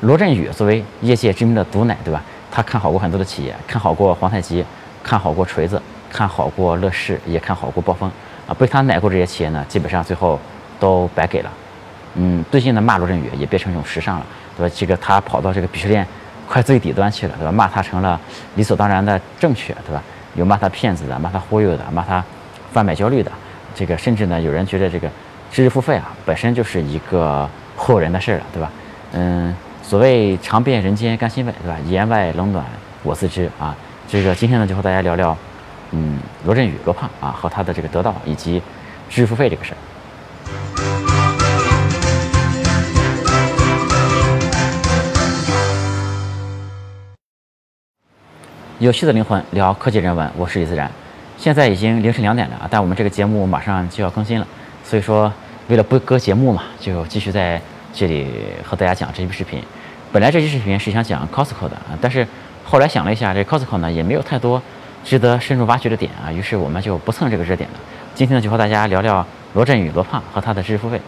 罗振宇作为业界知名的毒奶，对吧？他看好过很多的企业，看好过皇太极，看好过锤子，看好过乐视，也看好过暴风啊。被他奶过这些企业呢，基本上最后都白给了。嗯，最近呢骂罗振宇也变成一种时尚了，对吧？这个他跑到这个鄙视链快最底端去了，对吧？骂他成了理所当然的正确，对吧？有骂他骗子的，骂他忽悠的，骂他贩卖焦虑的。这个甚至呢，有人觉得这个知识付费啊，本身就是一个惑人的事儿了，对吧？嗯。所谓尝遍人间甘心味，对吧？言外冷暖我自知啊。这个今天呢，就和大家聊聊，嗯，罗振宇罗胖啊和他的这个得到以及知识付费这个事儿。有趣的灵魂聊科技人文，我是李自然。现在已经凌晨两点了啊，但我们这个节目马上就要更新了，所以说为了不割节目嘛，就继续在这里和大家讲这期视频。本来这期视频是想讲 Costco 的啊，但是后来想了一下，这 Costco 呢也没有太多值得深入挖掘的点啊，于是我们就不蹭这个热点了。今天呢就和大家聊聊罗振宇罗胖和他的知识付费。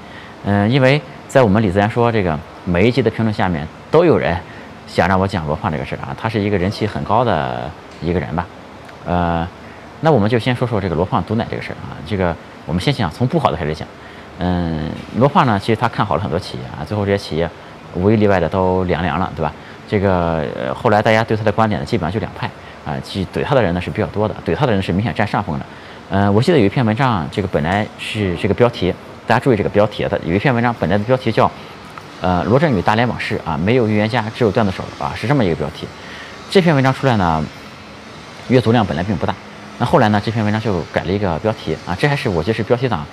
嗯，因为在我们李自然说这个每一集的评论下面都有人想让我讲罗胖这个事儿啊，他是一个人气很高的一个人吧。呃，那我们就先说说这个罗胖毒奶这个事儿啊，这个我们先讲从不好的开始讲。嗯，罗胖呢其实他看好了很多企业啊，最后这些企业。无一例外的都凉凉了，对吧？这个后来大家对他的观点呢，基本上就两派啊，去怼他的人呢是比较多的，怼他的人是明显占上风的。嗯，我记得有一篇文章，这个本来是这个标题，大家注意这个标题，它有一篇文章本来的标题叫“呃罗振宇大连往事啊，没有预言家，只有段子手”啊，是这么一个标题。这篇文章出来呢，阅读量本来并不大，那后来呢，这篇文章就改了一个标题啊，这还是我觉得是标题党。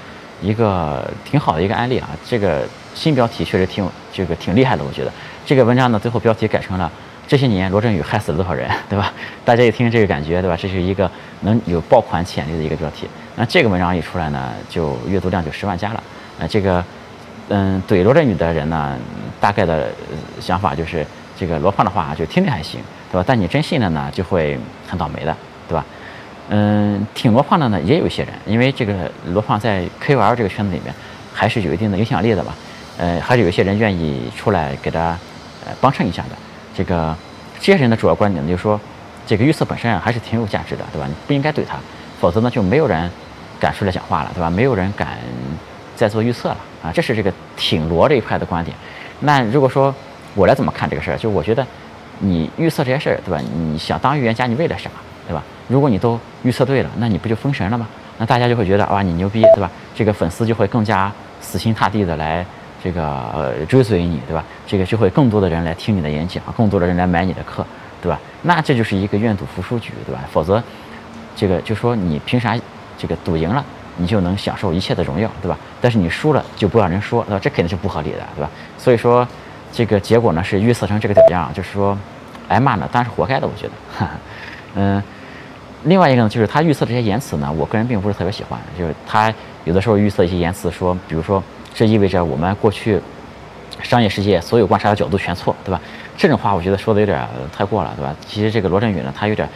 一个挺好的一个案例啊，这个新标题确实挺这个挺厉害的，我觉得这个文章呢最后标题改成了这些年罗振宇害死了多少人，对吧？大家一听这个感觉，对吧？这是一个能有爆款潜力的一个标题。那这个文章一出来呢，就阅读量就十万加了。那这个嗯，怼罗振宇的人呢，大概的想法就是这个罗胖的话就听听还行，对吧？但你真信了呢，就会很倒霉的，对吧？嗯，挺罗胖的呢，也有一些人，因为这个罗胖在 KOL 这个圈子里面还是有一定的影响力的吧。呃，还是有一些人愿意出来给他呃帮衬一下的。这个这些人的主要观点呢，就是说这个预测本身啊还是挺有价值的，对吧？你不应该怼他，否则呢就没有人敢出来讲话了，对吧？没有人敢再做预测了啊。这是这个挺罗这一派的观点。那如果说我来怎么看这个事儿，就我觉得你预测这些事儿，对吧？你想当预言家，你为了啥，对吧？如果你都预测对了，那你不就封神了吗？那大家就会觉得哇，你牛逼，对吧？这个粉丝就会更加死心塌地的来这个追随你，对吧？这个就会更多的人来听你的演讲，更多的人来买你的课，对吧？那这就是一个愿赌服输局，对吧？否则，这个就说你凭啥这个赌赢了，你就能享受一切的荣耀，对吧？但是你输了就不让人说，对吧？这肯定是不合理的，对吧？所以说，这个结果呢是预测成这个屌样，就是说挨骂呢当然是活该的，我觉得，嗯。另外一个呢，就是他预测这些言辞呢，我个人并不是特别喜欢。就是他有的时候预测一些言辞，说，比如说，这意味着我们过去商业世界所有观察的角度全错，对吧？这种话我觉得说的有点太过了，对吧？其实这个罗振宇呢，他有点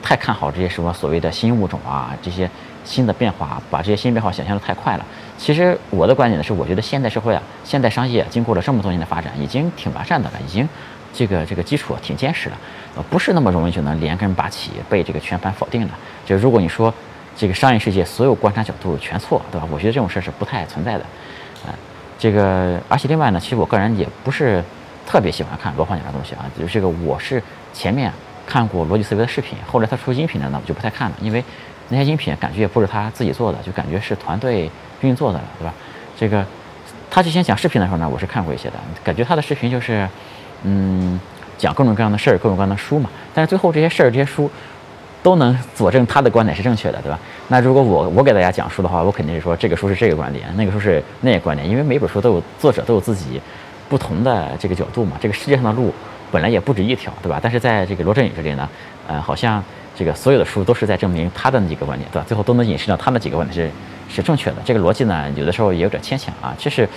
太看好这些什么所谓的新物种啊，这些新的变化，把这些新变化想象的太快了。其实我的观点呢是，我觉得现代社会啊，现代商业经过了这么多年的发展，已经挺完善的了，已经这个这个基础挺坚实的。呃，不是那么容易就能连根拔起，被这个全盘否定的。就如果你说这个商业世界所有观察角度全错，对吧？我觉得这种事儿是不太存在的。这个而且另外呢，其实我个人也不是特别喜欢看罗胖讲的东西啊。就是这个我是前面看过逻辑思维的视频，后来他出音频了呢，我就不太看了，因为那些音频感觉也不是他自己做的，就感觉是团队运作的了，对吧？这个他之前讲视频的时候呢，我是看过一些的，感觉他的视频就是，嗯。讲各种各样的事儿，各种各样的书嘛。但是最后这些事儿、这些书，都能佐证他的观点是正确的，对吧？那如果我我给大家讲述的话，我肯定是说这个书是这个观点，那个书是那个观点，因为每本书都有作者都有自己不同的这个角度嘛。这个世界上的路本来也不止一条，对吧？但是在这个罗振宇这里呢，呃，好像这个所有的书都是在证明他的那几个观点，对吧？最后都能引申到他那几个观点是是正确的。这个逻辑呢，有的时候也有点牵强啊，其实。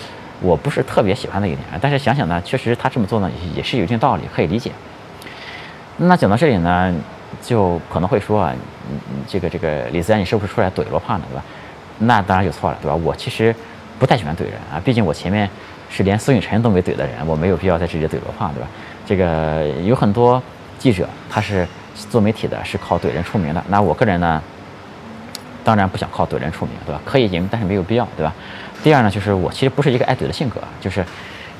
我不是特别喜欢的一点，但是想想呢，确实他这么做呢，也是有一定道理，可以理解。那讲到这里呢，就可能会说啊，这个这个李自然，你是不是出来怼罗胖的，对吧？那当然有错了，对吧？我其实不太喜欢怼人啊，毕竟我前面是连孙雨晨都没怼的人，我没有必要在这里怼罗胖，对吧？这个有很多记者他是做媒体的，是靠怼人出名的。那我个人呢，当然不想靠怼人出名，对吧？可以赢，但是没有必要，对吧？第二呢，就是我其实不是一个爱怼的性格，就是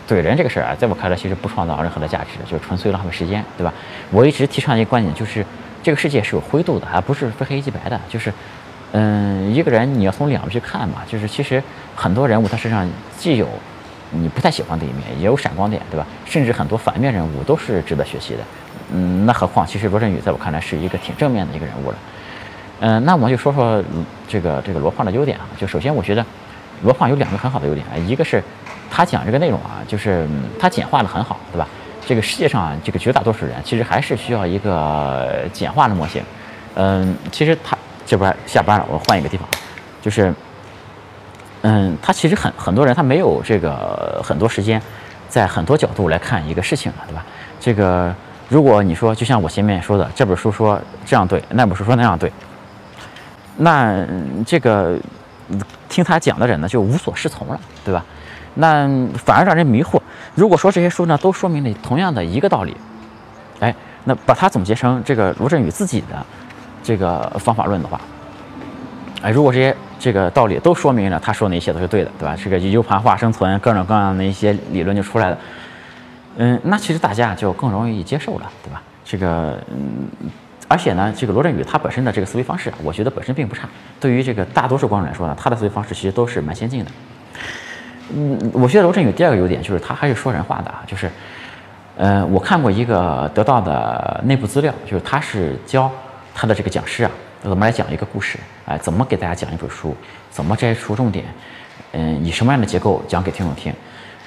怼人这个事儿啊，在我看来其实不创造任何的价值，就是纯粹浪费时间，对吧？我一直提倡一个观点，就是这个世界是有灰度的，而不是非黑即白的，就是。嗯，一个人你要从两面去看嘛，就是其实很多人物他身上既有你不太喜欢的一面，也有闪光点，对吧？甚至很多反面人物都是值得学习的。嗯，那何况其实罗振宇在我看来是一个挺正面的一个人物了。嗯，那我们就说说这个这个罗胖的优点啊。就首先我觉得罗胖有两个很好的优点，一个是他讲这个内容啊，就是他简化的很好，对吧？这个世界上这个绝大多数人其实还是需要一个简化的模型。嗯，其实他。这边下班了，我换一个地方，就是，嗯，他其实很很多人他没有这个很多时间，在很多角度来看一个事情了，对吧？这个如果你说就像我前面说的，这本书说这样对，那本书说那样对，那这个听他讲的人呢就无所适从了，对吧？那反而让人迷惑。如果说这些书呢都说明了同样的一个道理，哎，那把它总结成这个罗振宇自己的。这个方法论的话，哎，如果这些这个道理都说明了他说那些都是对的，对吧？这个 U 盘化生存各种各样的一些理论就出来了，嗯，那其实大家就更容易接受了，对吧？这个，嗯，而且呢，这个罗振宇他本身的这个思维方式，我觉得本身并不差。对于这个大多数观众来说呢，他的思维方式其实都是蛮先进的。嗯，我觉得罗振宇第二个优点就是他还是说人话的啊，就是，呃，我看过一个得到的内部资料，就是他是教。他的这个讲师啊，怎么来讲一个故事？哎，怎么给大家讲一本书？怎么摘出重点？嗯，以什么样的结构讲给听众听？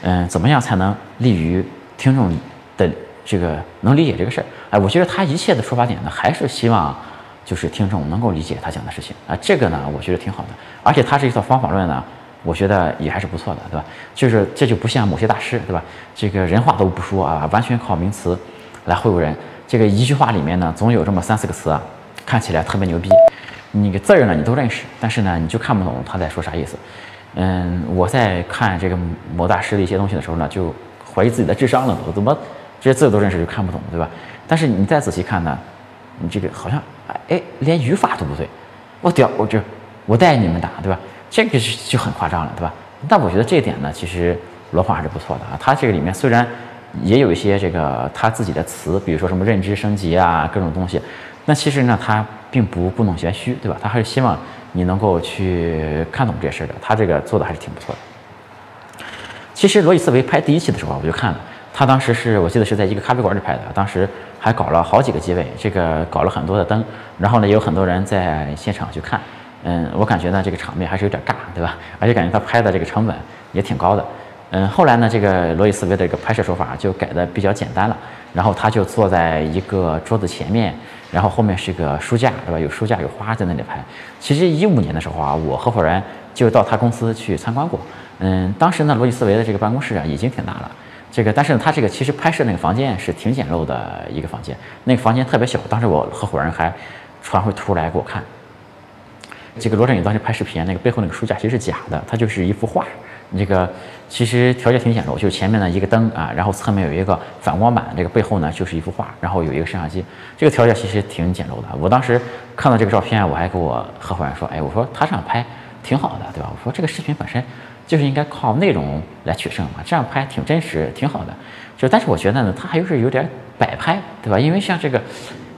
嗯，怎么样才能利于听众的这个能理解这个事儿？哎，我觉得他一切的出发点呢，还是希望就是听众能够理解他讲的事情啊。这个呢，我觉得挺好的。而且他是一套方法论呢，我觉得也还是不错的，对吧？就是这就不像某些大师，对吧？这个人话都不说啊，完全靠名词来忽悠人。这个一句话里面呢，总有这么三四个词啊。看起来特别牛逼，你个字儿呢你都认识，但是呢你就看不懂他在说啥意思。嗯，我在看这个某大师的一些东西的时候呢，就怀疑自己的智商了，我怎么这些字都认识就看不懂，对吧？但是你再仔细看呢，你这个好像哎连语法都不对，我屌，我这我带你们打，对吧？这个是就很夸张了，对吧？但我觉得这一点呢，其实罗胖还是不错的啊。他这个里面虽然也有一些这个他自己的词，比如说什么认知升级啊，各种东西。那其实呢，他并不故弄玄虚，对吧？他还是希望你能够去看懂这事儿的。他这个做的还是挺不错的。其实罗伊斯维拍第一期的时候，我就看了，他当时是我记得是在一个咖啡馆里拍的，当时还搞了好几个机位，这个搞了很多的灯，然后呢，也有很多人在现场去看。嗯，我感觉呢，这个场面还是有点尬，对吧？而且感觉他拍的这个成本也挺高的。嗯，后来呢，这个罗伊斯维的这个拍摄手法就改的比较简单了，然后他就坐在一个桌子前面。然后后面是一个书架，对吧？有书架，有花在那里拍。其实一五年的时候啊，我合伙人就到他公司去参观过。嗯，当时呢，罗辑思维的这个办公室啊，已经挺大了。这个，但是呢，他这个其实拍摄那个房间是挺简陋的一个房间，那个房间特别小。当时我合伙人还传回图来给我看。这个罗振宇当时拍视频，那个背后那个书架其实是假的，它就是一幅画。这个其实条件挺简陋，就前面呢一个灯啊，然后侧面有一个反光板，这个背后呢就是一幅画，然后有一个摄像机。这个条件其实挺简陋的。我当时看到这个照片，我还跟我合伙人说：“哎，我说他这样拍挺好的，对吧？我说这个视频本身就是应该靠内容来取胜嘛，这样拍挺真实，挺好的。就但是我觉得呢，他还是有点摆拍，对吧？因为像这个，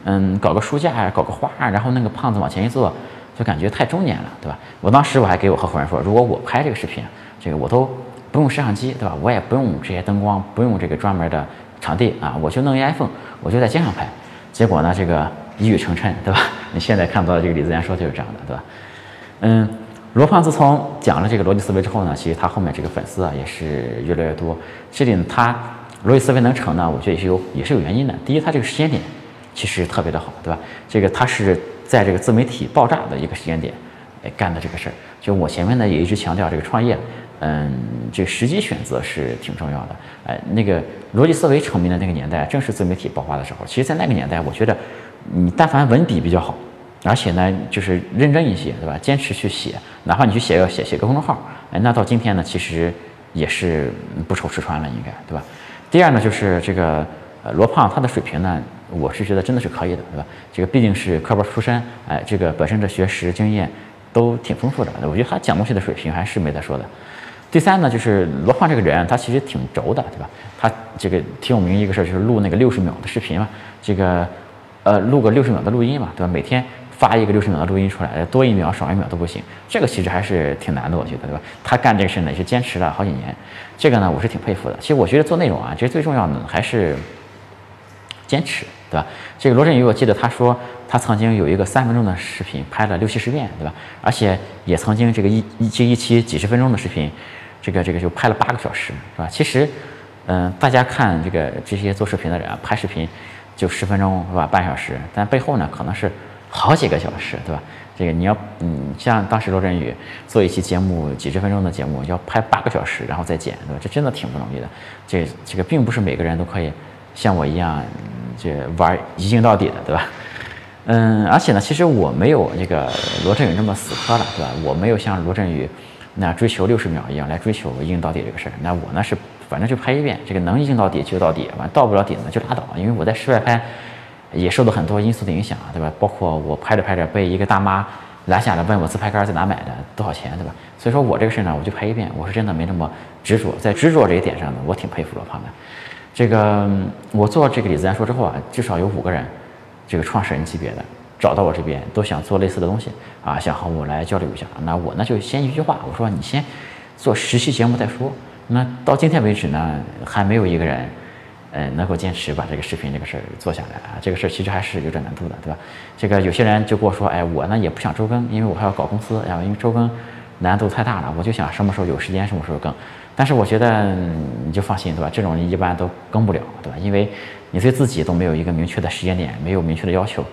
嗯，搞个书架，搞个花，然后那个胖子往前一坐，就感觉太中年了，对吧？我当时我还给我合伙人说，如果我拍这个视频。这个我都不用摄像机，对吧？我也不用这些灯光，不用这个专门的场地啊，我就弄一 iPhone，我就在街上拍。结果呢，这个一语成谶，对吧？你现在看到这个李自然说就是这样的，对吧？嗯，罗胖自从讲了这个逻辑思维之后呢，其实他后面这个粉丝啊也是越来越多。这里他逻辑思维能成呢，我觉得也是有也是有原因的。第一，他这个时间点其实特别的好，对吧？这个他是在这个自媒体爆炸的一个时间点，哎干的这个事儿。就我前面呢也一直强调这个创业。嗯，这个时机选择是挺重要的。哎，那个逻辑思维成名的那个年代，正是自媒体爆发的时候。其实，在那个年代，我觉得你但凡文笔比较好，而且呢，就是认真一些，对吧？坚持去写，哪怕你去写个写写个公众号，哎，那到今天呢，其实也是不愁吃穿了，应该对吧？第二呢，就是这个呃罗胖他的水平呢，我是觉得真的是可以的，对吧？这个毕竟是科班出身，哎，这个本身的学识经验都挺丰富的，我觉得他讲东西的水平还是没得说的。第三呢，就是罗胖这个人，他其实挺轴的，对吧？他这个挺有名一个事儿，就是录那个六十秒的视频嘛，这个呃录个六十秒的录音嘛，对吧？每天发一个六十秒的录音出来，多一秒少一秒都不行，这个其实还是挺难的，我觉得，对吧？他干这个事呢，也是坚持了好几年，这个呢，我是挺佩服的。其实我觉得做内容啊，其实最重要的还是坚持，对吧？这个罗振宇，我记得他说他曾经有一个三分钟的视频拍了六七十遍，对吧？而且也曾经这个一一这一期几十分钟的视频。这个这个就拍了八个小时，是吧？其实，嗯，大家看这个这些做视频的人啊，拍视频就十分钟，是吧？半小时，但背后呢可能是好几个小时，对吧？这个你要，嗯，像当时罗振宇做一期节目几十分钟的节目，要拍八个小时，然后再剪，对吧？这真的挺不容易的。这这个并不是每个人都可以像我一样，这玩一镜到底的，对吧？嗯，而且呢，其实我没有这个罗振宇这么死磕了，对吧？我没有像罗振宇。那追求六十秒一样来追求一镜到底这个事儿，那我呢是反正就拍一遍，这个能一镜到底就到底，完到不了底呢就拉倒。因为我在室外拍也受到很多因素的影响，对吧？包括我拍着拍着被一个大妈拦下来问我自拍杆在哪买的，多少钱，对吧？所以说我这个事儿呢我就拍一遍，我是真的没那么执着，在执着这一点上呢，我挺佩服罗胖的。这个我做这个李自然说之后啊，至少有五个人，这个创始人级别的。找到我这边都想做类似的东西啊，想和我来交流一下。那我呢就先一句话，我说你先做十期节目再说。那到今天为止呢，还没有一个人，呃，能够坚持把这个视频这个事儿做下来啊。这个事儿其实还是有点难度的，对吧？这个有些人就跟我说，哎，我呢也不想周更，因为我还要搞公司呀，因为周更难度太大了。我就想什么时候有时间什么时候更。但是我觉得你就放心，对吧？这种人一般都更不了，对吧？因为你对自己都没有一个明确的时间点，没有明确的要求。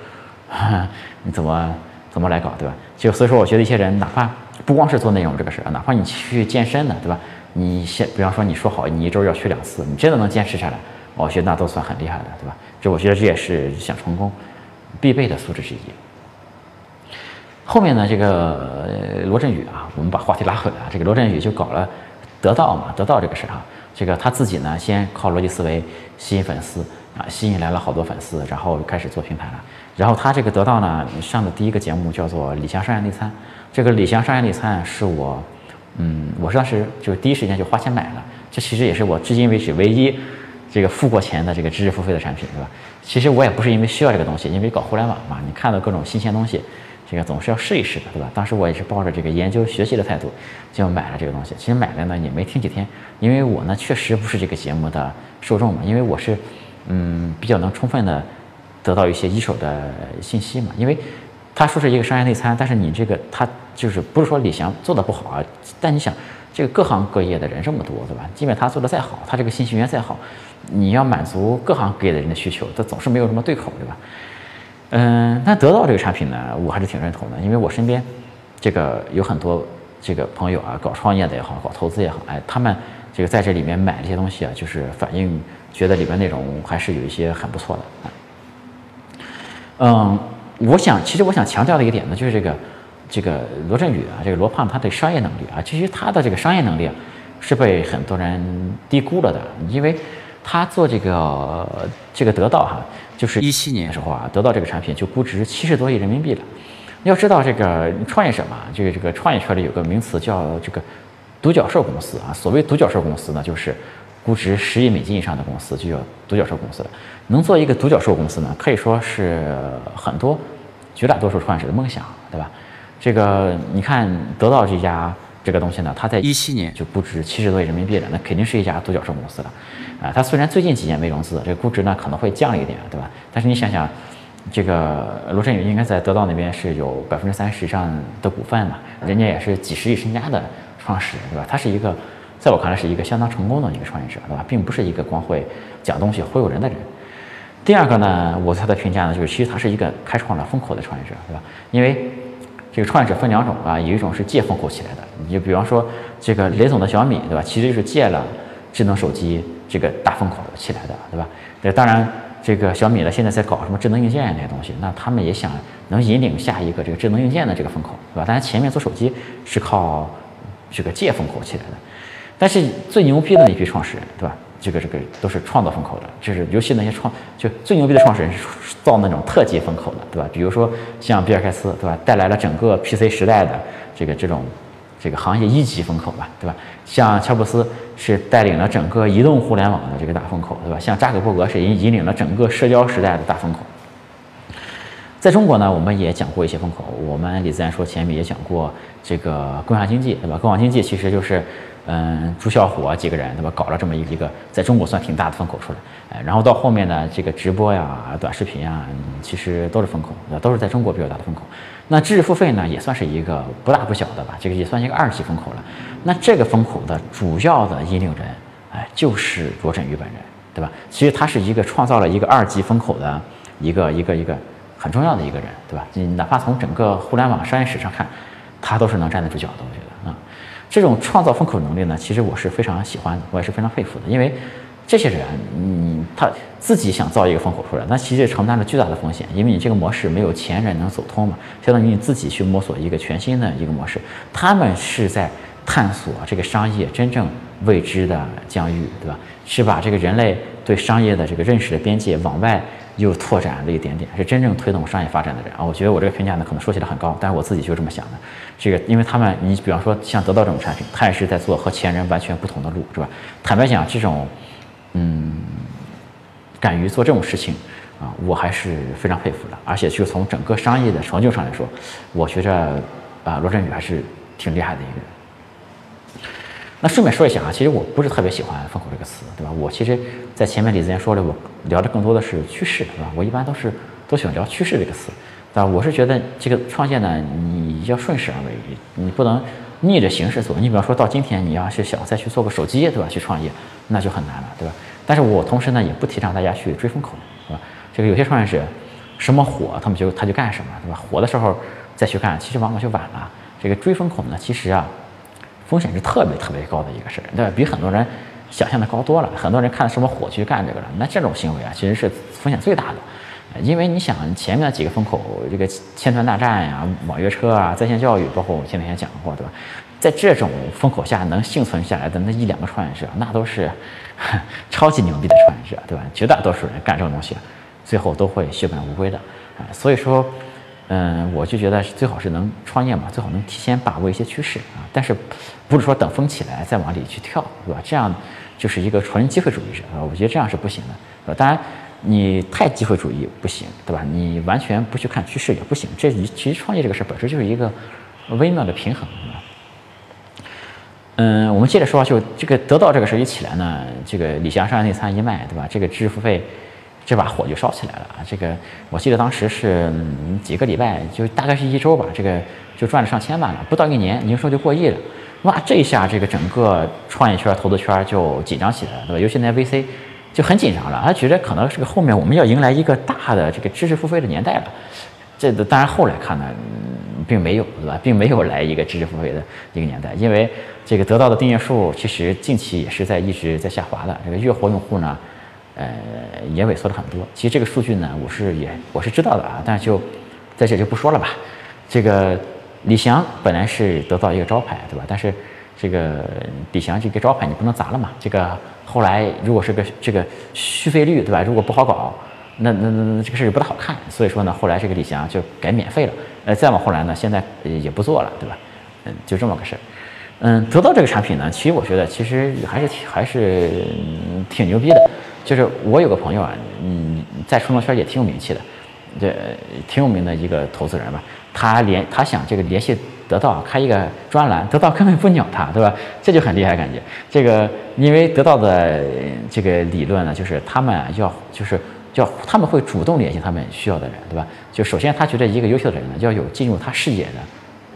你怎么怎么来搞，对吧？就所以说，我觉得一些人，哪怕不光是做内容这个事儿，哪怕你去健身的，对吧？你先，比方说你说好你一周要去两次，你真的能坚持下来，我觉得那都算很厉害的，对吧？这我觉得这也是想成功必备的素质之一。后面呢，这个罗振宇啊，我们把话题拉回来，这个罗振宇就搞了得到嘛，得到这个事儿哈，这个他自己呢，先靠逻辑思维吸引粉丝啊，吸引来了好多粉丝，然后开始做平台了。然后他这个得到呢上的第一个节目叫做李翔商业内参，这个李翔商业内参是我，嗯，我当时就第一时间就花钱买了，这其实也是我至今为止唯一这个付过钱的这个知识付费的产品，对吧？其实我也不是因为需要这个东西，因为搞互联网嘛，你看到各种新鲜东西，这个总是要试一试的，对吧？当时我也是抱着这个研究学习的态度就买了这个东西。其实买了呢也没听几天，因为我呢确实不是这个节目的受众嘛，因为我是嗯比较能充分的。得到一些一手的信息嘛，因为他说是一个商业内参，但是你这个他就是不是说李翔做的不好啊，但你想这个各行各业的人这么多，对吧？即便他做的再好，他这个信息源再好，你要满足各行各业的人的需求，他总是没有什么对口，对吧？嗯，那得到这个产品呢，我还是挺认同的，因为我身边这个有很多这个朋友啊，搞创业的也好，搞投资也好，哎，他们这个在这里面买这些东西啊，就是反映觉得里边内容还是有一些很不错的啊。嗯，我想，其实我想强调的一个点呢，就是这个，这个罗振宇啊，这个罗胖他的商业能力啊，其实他的这个商业能力啊，是被很多人低估了的，因为他做这个这个得到哈，就是一七年的时候啊，得到这个产品就估值七十多亿人民币了。要知道这个创业者嘛，这个这个创业圈里有个名词叫这个独角兽公司啊，所谓独角兽公司呢，就是。估值十亿美金以上的公司就叫独角兽公司了。能做一个独角兽公司呢，可以说是很多绝大多数创业者的梦想，对吧？这个你看得到这家这个东西呢，它在一七年就估值七十多亿人民币了，那肯定是一家独角兽公司了。啊，它虽然最近几年没融资，这个估值呢可能会降一点，对吧？但是你想想，这个罗振宇应该在得到那边是有百分之三十以上的股份嘛，人家也是几十亿身家的创始人，对吧？他是一个。在我看来是一个相当成功的一个创业者，对吧？并不是一个光会讲东西忽悠人的人。第二个呢，我对他的评价呢，就是其实他是一个开创了风口的创业者，对吧？因为这个创业者分两种啊，有一种是借风口起来的，你就比方说这个雷总的小米，对吧？其实就是借了智能手机这个大风口起来的，对吧？那当然，这个小米呢现在在搞什么智能硬件那些东西，那他们也想能引领下一个这个智能硬件的这个风口，对吧？但是前面做手机是靠这个借风口起来的。但是最牛逼的那批创始人，对吧？这个这个都是创造风口的，就是尤其那些创就最牛逼的创始人是造那种特级风口的，对吧？比如说像比尔盖茨，对吧？带来了整个 PC 时代的这个这种这个行业一级风口吧，对吧？像乔布斯是带领了整个移动互联网的这个大风口，对吧？像扎克伯格是引引领了整个社交时代的大风口。在中国呢，我们也讲过一些风口，我们李自然说前面也讲过这个共享经济，对吧？共享经济其实就是。嗯，朱啸虎啊几个人对吧，搞了这么一个在中国算挺大的风口出来，哎，然后到后面呢，这个直播呀、短视频啊，其实都是风口，都是在中国比较大的风口。那知识付费呢，也算是一个不大不小的吧，这个也算一个二级风口了。那这个风口的主要的引领人，哎，就是罗振宇本人，对吧？其实他是一个创造了一个二级风口的一个一个一个很重要的一个人，对吧？你哪怕从整个互联网商业史上看，他都是能站得住脚的，我觉得。这种创造风口能力呢，其实我是非常喜欢的，我也是非常佩服的。因为这些人，嗯，他自己想造一个风口出来，那其实承担了巨大的风险，因为你这个模式没有前人能走通嘛，相当于你自己去摸索一个全新的一个模式。他们是在探索这个商业真正未知的疆域，对吧？是把这个人类对商业的这个认识的边界往外。又拓展了一点点，是真正推动商业发展的人啊！我觉得我这个评价呢，可能说起来很高，但是我自己就这么想的。这个，因为他们，你比方说像得到这种产品，他也是在做和前人完全不同的路，是吧？坦白讲，这种，嗯，敢于做这种事情啊，我还是非常佩服的。而且就从整个商业的成就上来说，我觉着啊，罗振宇还是挺厉害的一个人。那顺便说一下啊，其实我不是特别喜欢“风口”这个词，对吧？我其实，在前面李子言说的，我聊的更多的是趋势，对吧？我一般都是都喜欢聊趋势这个词，对吧？我是觉得这个创业呢，你要顺势而为，你不能逆着形势走。你比方说到今天，你要是想再去做个手机，对吧？去创业，那就很难了，对吧？但是我同时呢，也不提倡大家去追风口，对吧？这个有些创业者什么火，他们就他就干什么，对吧？火的时候再去干，其实往往就晚了。这个追风口呢，其实啊。风险是特别特别高的一个事儿，对吧？比很多人想象的高多了。很多人看什么火去干这个了，那这种行为啊，其实是风险最大的。因为你想前面几个风口，这个千团大战呀、网约车啊、在线教育，包括我们前两天讲过，对吧？在这种风口下能幸存下来的那一两个创业者，那都是 超级牛逼的创业者，对吧？绝大多数人干这种东西，最后都会血本无归的啊。所以说。嗯，我就觉得最好是能创业嘛，最好能提前把握一些趋势啊。但是不是说等风起来再往里去跳，对吧？这样就是一个纯机会主义者啊。我觉得这样是不行的，对吧？当然，你太机会主义不行，对吧？你完全不去看趋势也不行。这其实创业这个事本身就是一个微妙的平衡，对吧？嗯，我们接着说，就这个得到这个事一起来呢，这个李翔上内参一卖，对吧？这个知识付费。这把火就烧起来了啊！这个我记得当时是几个礼拜，就大概是一周吧，这个就赚了上千万了，不到一年营收就过亿了。哇，这一下这个整个创业圈、投资圈就紧张起来了，对吧？尤其那 VC 就很紧张了，他觉得可能是个后面我们要迎来一个大的这个知识付费的年代了。这当然后来看呢，并没有，对吧？并没有来一个知识付费的一个年代，因为这个得到的订阅数其实近期也是在一直在下滑的，这个月活用户呢。呃，也萎缩了很多。其实这个数据呢，我是也我是知道的啊，但是就在这就不说了吧。这个李翔本来是得到一个招牌，对吧？但是这个李翔这个招牌你不能砸了嘛。这个后来如果是个这个续费率，对吧？如果不好搞，那那那这个事儿不大好看。所以说呢，后来这个李翔就改免费了。呃，再往后来呢，现在也不做了，对吧？嗯，就这么个事儿。嗯，得到这个产品呢，其实我觉得其实还是挺还是挺牛逼的。就是我有个朋友啊，嗯，在创作圈也挺有名气的，这挺有名的一个投资人吧。他联他想这个联系得到开一个专栏，得到根本不鸟他，对吧？这就很厉害感觉。这个因为得到的这个理论呢，就是他们要就是要他们会主动联系他们需要的人，对吧？就首先他觉得一个优秀的人呢，要有进入他视野的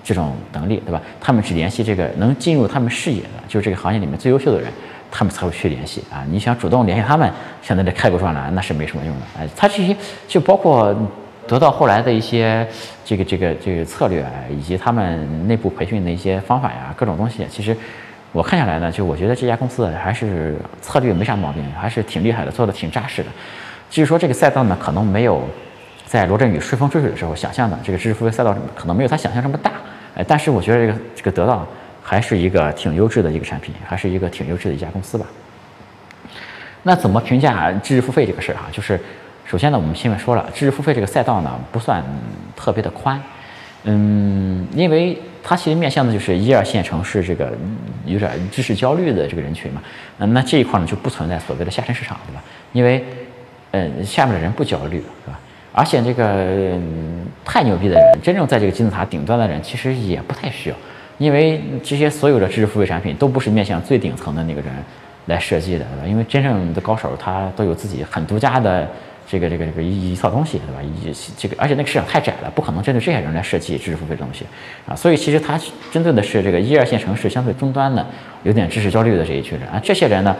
这种能力，对吧？他们只联系这个能进入他们视野的，就是这个行业里面最优秀的人。他们才会去联系啊！你想主动联系他们，想在这开个专栏那是没什么用的。哎，他这些就包括得到后来的一些这个这个这个策略，以及他们内部培训的一些方法呀，各种东西。其实我看下来呢，就我觉得这家公司还是策略没啥毛病，还是挺厉害的，做的挺扎实的。至于说这个赛道呢，可能没有在罗振宇顺风顺水的时候想象的这个知识付费赛道可能没有他想象这么大。哎，但是我觉得这个这个得到。还是一个挺优质的一个产品，还是一个挺优质的一家公司吧。那怎么评价知识付费这个事儿哈？就是首先呢，我们前面说了，知识付费这个赛道呢不算特别的宽，嗯，因为它其实面向的就是一二线城市这个有点知识焦虑的这个人群嘛。嗯，那这一块呢就不存在所谓的下沉市场，对吧？因为嗯，下面的人不焦虑，是吧？而且这个太牛逼的人，真正在这个金字塔顶端的人，其实也不太需要，因为这些所有的知识付费产品都不是面向最顶层的那个人来设计的，对吧？因为真正的高手他都有自己很独家的这个这个这个一一套东西，对吧？一这个而且那个市场太窄了，不可能针对这些人来设计知识付费的东西啊。所以其实他针对的是这个一二线城市相对终端的有点知识焦虑的这一群人啊。这些人呢，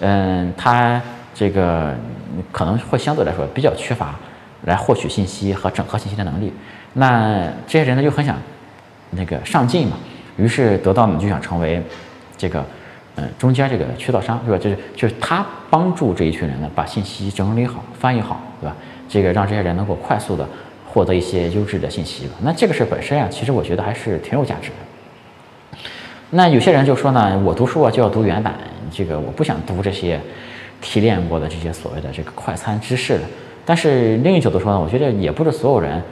嗯，他这个可能会相对来说比较缺乏。来获取信息和整合信息的能力，那这些人呢就很想那个上进嘛，于是得到呢就想成为这个嗯中间这个渠道商，是吧？就是就是他帮助这一群人呢把信息整理好、翻译好，对吧？这个让这些人能够快速的获得一些优质的信息吧。那这个事本身啊，其实我觉得还是挺有价值的。那有些人就说呢，我读书啊就要读原版，这个我不想读这些提炼过的这些所谓的这个快餐知识了。但是另一角度说呢，我觉得也不是所有人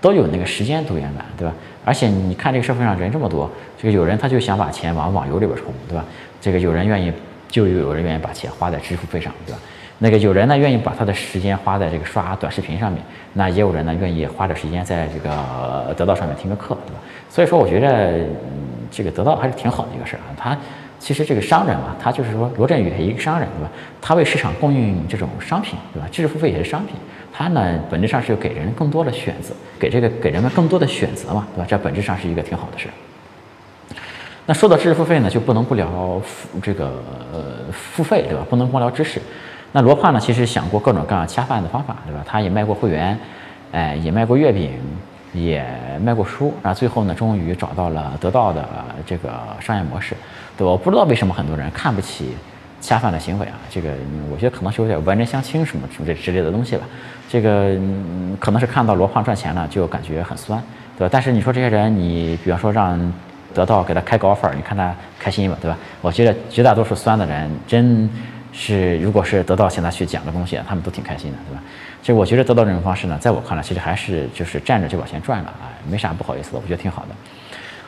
都有那个时间读原版，对吧？而且你看这个社会上人这么多，这个有人他就想把钱往网游里边充，对吧？这个有人愿意，就有人愿意把钱花在支付费上，对吧？那个有人呢愿意把他的时间花在这个刷短视频上面，那也有人呢愿意花点时间在这个得到上面听个课，对吧？所以说我觉得，嗯，这个得到还是挺好的一个事儿啊，他。其实这个商人嘛，他就是说罗振宇一个商人，对吧？他为市场供应这种商品，对吧？知识付费也是商品，他呢本质上是给人更多的选择，给这个给人们更多的选择嘛，对吧？这本质上是一个挺好的事。那说到知识付费呢，就不能不聊这个呃付费，对吧？不能光聊知识。那罗胖呢，其实想过各种各样恰饭的方法，对吧？他也卖过会员，哎，也卖过月饼。也卖过书，然后最后呢，终于找到了得到的这个商业模式，对我不知道为什么很多人看不起恰饭的行为啊，这个我觉得可能是有点文人相轻什么什么这之类的东西吧，这个可能是看到罗胖赚钱了就感觉很酸，对吧？但是你说这些人，你比方说让得到给他开个 offer，你看他开心吧，对吧？我觉得绝大多数酸的人，真是如果是得到现在去讲的东西，他们都挺开心的，对吧？其实我觉得得到这种方式呢，在我看来，其实还是就是站着就把钱赚了啊，没啥不好意思的，我觉得挺好的。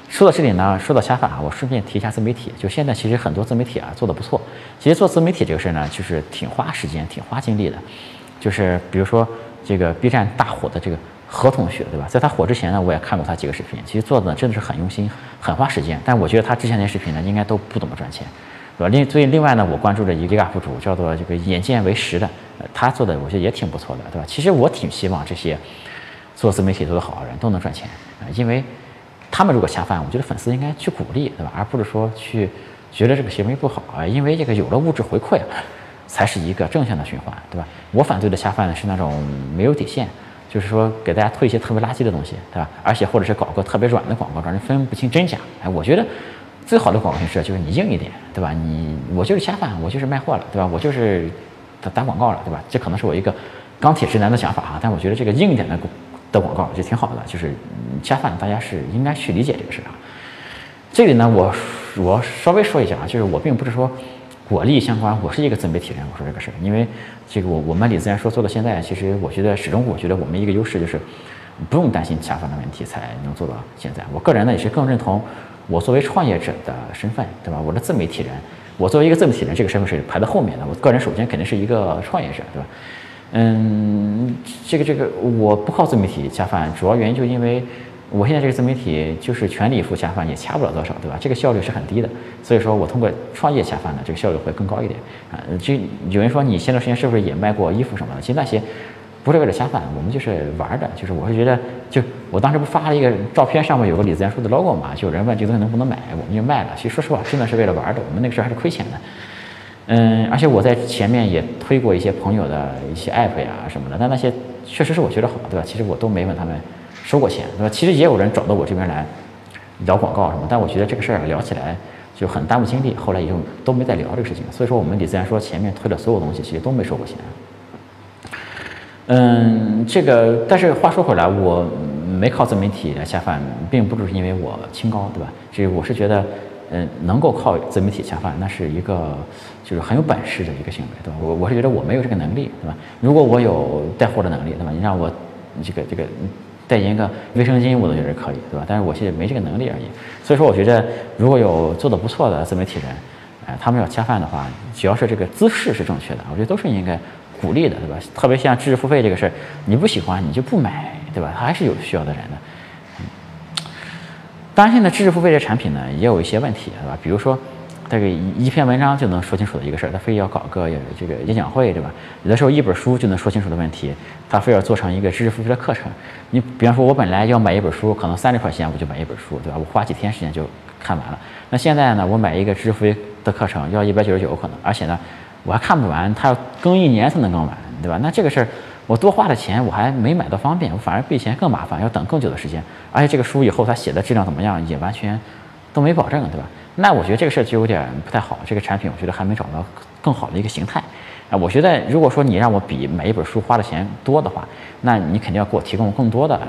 说到这里呢，说到瞎话啊，我顺便提一下自媒体。就现在其实很多自媒体啊做的不错。其实做自媒体这个事儿呢，就是挺花时间、挺花精力的。就是比如说这个 B 站大火的这个何同学，对吧？在他火之前呢，我也看过他几个视频，其实做的真的是很用心、很花时间。但我觉得他之前那些视频呢，应该都不怎么赚钱。对吧？另所以另外呢，我关注的一个 UP 主叫做这个眼见为实的，他做的我觉得也挺不错的，对吧？其实我挺希望这些做自媒体做得好的人都能赚钱啊，因为他们如果下饭，我觉得粉丝应该去鼓励，对吧？而不是说去觉得这个行为不好啊，因为这个有了物质回馈，才是一个正向的循环，对吧？我反对的下饭呢是那种没有底线，就是说给大家推一些特别垃圾的东西，对吧？而且或者是搞个特别软的广告，让人分不清真假，哎，我觉得。最好的广告形式就是你硬一点，对吧？你我就是下饭，我就是卖货了，对吧？我就是打打广告了，对吧？这可能是我一个钢铁直男的想法啊，但我觉得这个硬一点的的广告就挺好的，就是恰饭，大家是应该去理解这个事啊。这里呢，我我稍微说一下啊，就是我并不是说果利益相关，我是一个自媒体人，我说这个事儿，因为这个我我们李自然说做到现在，其实我觉得始终我觉得我们一个优势就是不用担心恰饭的问题才能做到现在。我个人呢也是更认同。我作为创业者的身份，对吧？我的自媒体人，我作为一个自媒体人，这个身份是排在后面的。我个人首先肯定是一个创业者，对吧？嗯，这个这个，我不靠自媒体恰饭，主要原因就因为我现在这个自媒体就是全力以赴恰饭，也恰不了多少，对吧？这个效率是很低的，所以说我通过创业恰饭呢，这个效率会更高一点啊。就有人说你前段时间是不是也卖过衣服什么的？其实那些。不是为了恰饭，我们就是玩的，就是我是觉得，就我当时不发了一个照片，上面有个李自然说的 logo 嘛，就有人问这个东西能不能买，我们就卖了。其实说实话，真的是为了玩的，我们那个时候还是亏钱的。嗯，而且我在前面也推过一些朋友的一些 app 呀什么的，但那些确实是我觉得好，对吧？其实我都没问他们收过钱，对吧？其实也有人找到我这边来聊广告什么，但我觉得这个事儿聊起来就很耽误精力，后来也就都没再聊这个事情。所以说，我们李自然说前面推的所有东西，其实都没收过钱。嗯，这个，但是话说回来，我没靠自媒体来恰饭，并不只是因为我清高，对吧？这我是觉得，嗯，能够靠自媒体恰饭，那是一个就是很有本事的一个行为，对吧？我我是觉得我没有这个能力，对吧？如果我有带货的能力，对吧？你让我这个这个代言个卫生巾，我都觉得可以，对吧？但是我现在没这个能力而已。所以说，我觉得如果有做的不错的自媒体人，哎，他们要恰饭的话，只要是这个姿势是正确的，我觉得都是应该鼓励的，对吧？特别像知识付费这个事儿，你不喜欢你就不买，对吧？还是有需要的人的。嗯，当然，现在知识付费这产品呢，也有一些问题，对吧？比如说，这个一篇文章就能说清楚的一个事儿，他非要搞个这个演讲会，对吧？有的时候一本书就能说清楚的问题，他非要做成一个知识付费的课程。你比方说，我本来要买一本书，可能三十块钱我就买一本书，对吧？我花几天时间就看完了。那现在呢，我买一个知识付费。的课程要一百九十九可能，而且呢，我还看不完，它要更一年才能更完，对吧？那这个事儿，我多花的钱我还没买到方便，我反而比以前更麻烦，要等更久的时间，而且这个书以后它写的质量怎么样也完全都没保证，对吧？那我觉得这个事儿就有点不太好，这个产品我觉得还没找到更好的一个形态啊。我觉得如果说你让我比买一本书花的钱多的话，那你肯定要给我提供更多的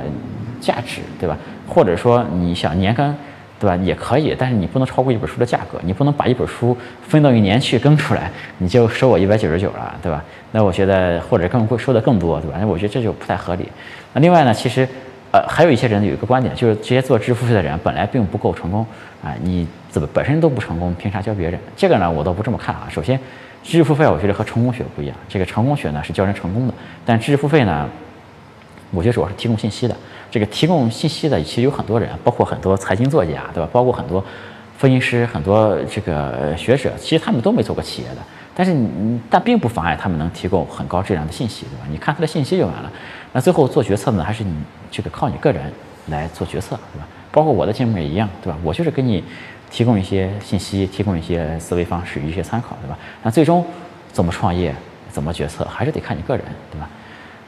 价值，对吧？或者说你想年更。对吧？也可以，但是你不能超过一本书的价格，你不能把一本书分到一年去更出来，你就收我一百九十九了，对吧？那我觉得或者更贵，收的更多，对吧？那我觉得这就不太合理。那另外呢，其实呃还有一些人有一个观点，就是这些做支付费的人本来并不够成功啊，你怎么本身都不成功，凭啥教别人？这个呢，我倒不这么看啊。首先，知识付费我觉得和成功学不一样，这个成功学呢是教人成功的，但知识付费呢，我觉得主要是提供信息的。这个提供信息的其实有很多人，包括很多财经作家，对吧？包括很多分析师、很多这个学者，其实他们都没做过企业的，但是你但并不妨碍他们能提供很高质量的信息，对吧？你看他的信息就完了。那最后做决策呢，还是你这个靠你个人来做决策，对吧？包括我的节目也一样，对吧？我就是给你提供一些信息，提供一些思维方式、一些参考，对吧？那最终怎么创业、怎么决策，还是得看你个人，对吧？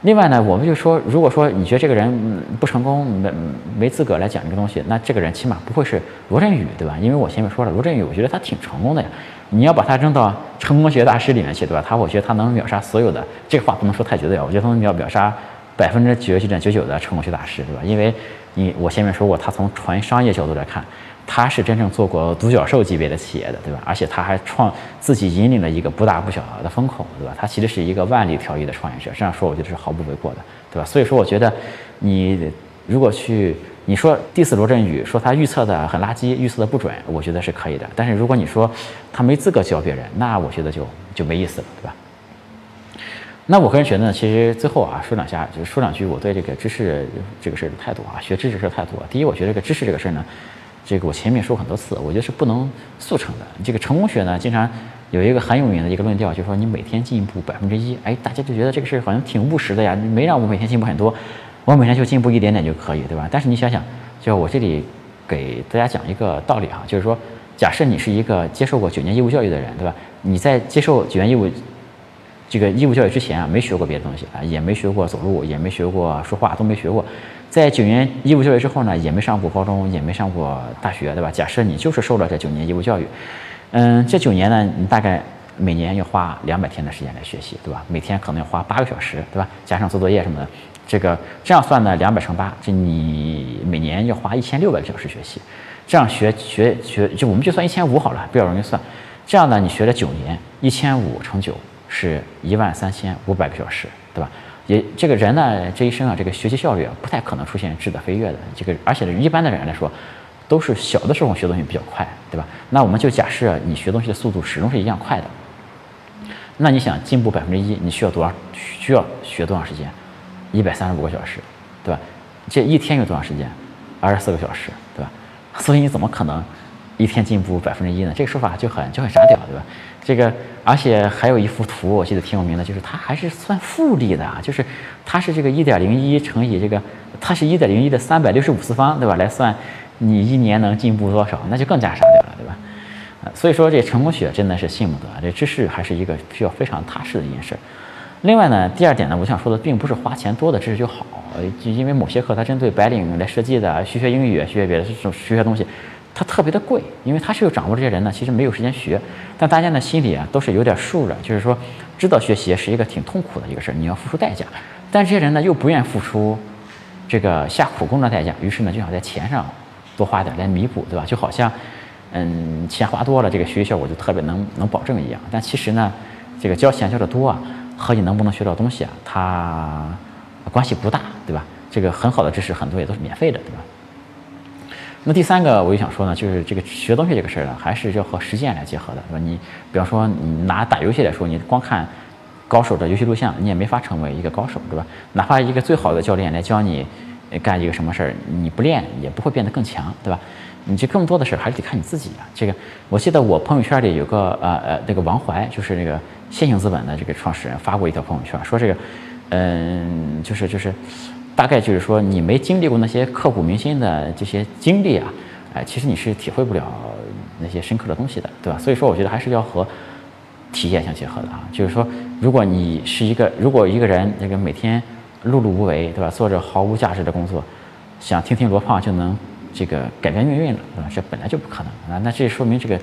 另外呢，我们就说，如果说你觉得这个人不成功，没没资格来讲这个东西，那这个人起码不会是罗振宇，对吧？因为我前面说了，罗振宇，我觉得他挺成功的呀。你要把他扔到成功学大师里面去，对吧？他我觉得他能秒杀所有的，这个话不能说太绝对啊。我觉得他能秒秒杀百分之九十九点九九的成功学大师，对吧？因为你我前面说过，他从纯商业角度来看。他是真正做过独角兽级别的企业的，对吧？而且他还创自己引领了一个不大不小的风口，对吧？他其实是一个万里挑一的创业者，这样说我觉得是毫不为过的，对吧？所以说，我觉得你如果去你说 diss 罗振宇，说他预测的很垃圾，预测的不准，我觉得是可以的。但是如果你说他没资格教别人，那我觉得就就没意思了，对吧？那我个人觉得呢，其实最后啊说两下，就是说两句我对这个知识这个事儿的态度啊，学知识事儿态度。第一，我觉得这个知识这个事儿呢。这个我前面说很多次，我觉得是不能速成的。这个成功学呢，经常有一个很有名的一个论调，就是说你每天进步百分之一，哎，大家就觉得这个事好像挺务实的呀，没让我每天进步很多，我每天就进步一点点就可以，对吧？但是你想想，就我这里给大家讲一个道理哈，就是说，假设你是一个接受过九年义务教育的人，对吧？你在接受九年义务这个义务教育之前啊，没学过别的东西啊，也没学过走路，也没学过说话，都没学过。在九年义务教育之后呢，也没上过高中，也没上过大学，对吧？假设你就是受了这九年义务教育，嗯，这九年呢，你大概每年要花两百天的时间来学习，对吧？每天可能要花八个小时，对吧？加上做作业什么的，这个这样算呢，两百乘八，这你每年要花一千六百个小时学习。这样学学学，就我们就算一千五好了，比较容易算。这样呢，你学了九年，一千五乘九是一万三千五百个小时，对吧？也这个人呢，这一生啊，这个学习效率啊，不太可能出现质的飞跃的。这个，而且一般的人来说，都是小的时候学东西比较快，对吧？那我们就假设你学东西的速度始终是一样快的，那你想进步百分之一，你需要多少？需要学多长时间？一百三十五个小时，对吧？这一天有多长时间？二十四个小时，对吧？所以你怎么可能一天进步百分之一呢？这个说法就很就很傻屌，对吧？这个，而且还有一幅图，我记得挺有名的，就是它还是算复利的啊，就是它是这个一点零一乘以这个，它是一点零一的三百六十五次方，对吧？来算你一年能进步多少，那就更加傻屌了，对吧？啊，所以说这成功学真的是信不得，这知识还是一个需要非常踏实的一件事。另外呢，第二点呢，我想说的并不是花钱多的知识就好，就因为某些课它针对白领来设计的，学学英语，学学别的这种学学东西。它特别的贵，因为它是有掌握这些人呢，其实没有时间学。但大家呢心里啊都是有点数的，就是说知道学习是一个挺痛苦的一个事儿，你要付出代价。但这些人呢又不愿付出这个下苦功的代价，于是呢就想在钱上多花点来弥补，对吧？就好像，嗯，钱花多了，这个学习效果就特别能能保证一样。但其实呢，这个交钱交的多啊，和你能不能学到东西啊，它关系不大，对吧？这个很好的知识很多也都是免费的，对吧？那第三个我就想说呢，就是这个学东西这个事儿呢，还是要和实践来结合的，对吧？你比方说你拿打游戏来说，你光看。高手的游戏录像，你也没法成为一个高手，对吧？哪怕一个最好的教练来教你干一个什么事儿，你不练也不会变得更强，对吧？你这更多的事儿还是得看你自己啊。这个我记得我朋友圈里有个呃呃那个王怀，就是那个线性资本的这个创始人发过一条朋友圈，说这个嗯就是就是大概就是说你没经历过那些刻骨铭心的这些经历啊，哎，其实你是体会不了那些深刻的东西的，对吧？所以说我觉得还是要和。体验相结合的啊，就是说，如果你是一个，如果一个人那个每天碌碌无为，对吧？做着毫无价值的工作，想听听罗胖就能这个改变命运了，对吧？这本来就不可能啊。那这说明这个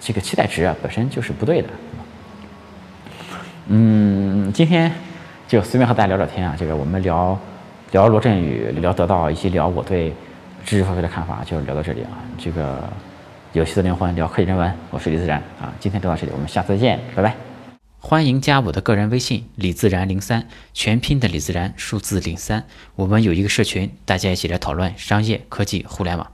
这个期待值啊本身就是不对的。嗯，今天就随便和大家聊聊天啊，这个我们聊聊罗振宇，聊得到，以及聊我对知识付费的看法，就聊到这里啊。这个。有趣的灵魂聊科技人文，我是李自然啊，今天就到这里，我们下次再见，拜拜。欢迎加我的个人微信李自然零三，全拼的李自然，数字零三。我们有一个社群，大家一起来讨论商业科技互联网。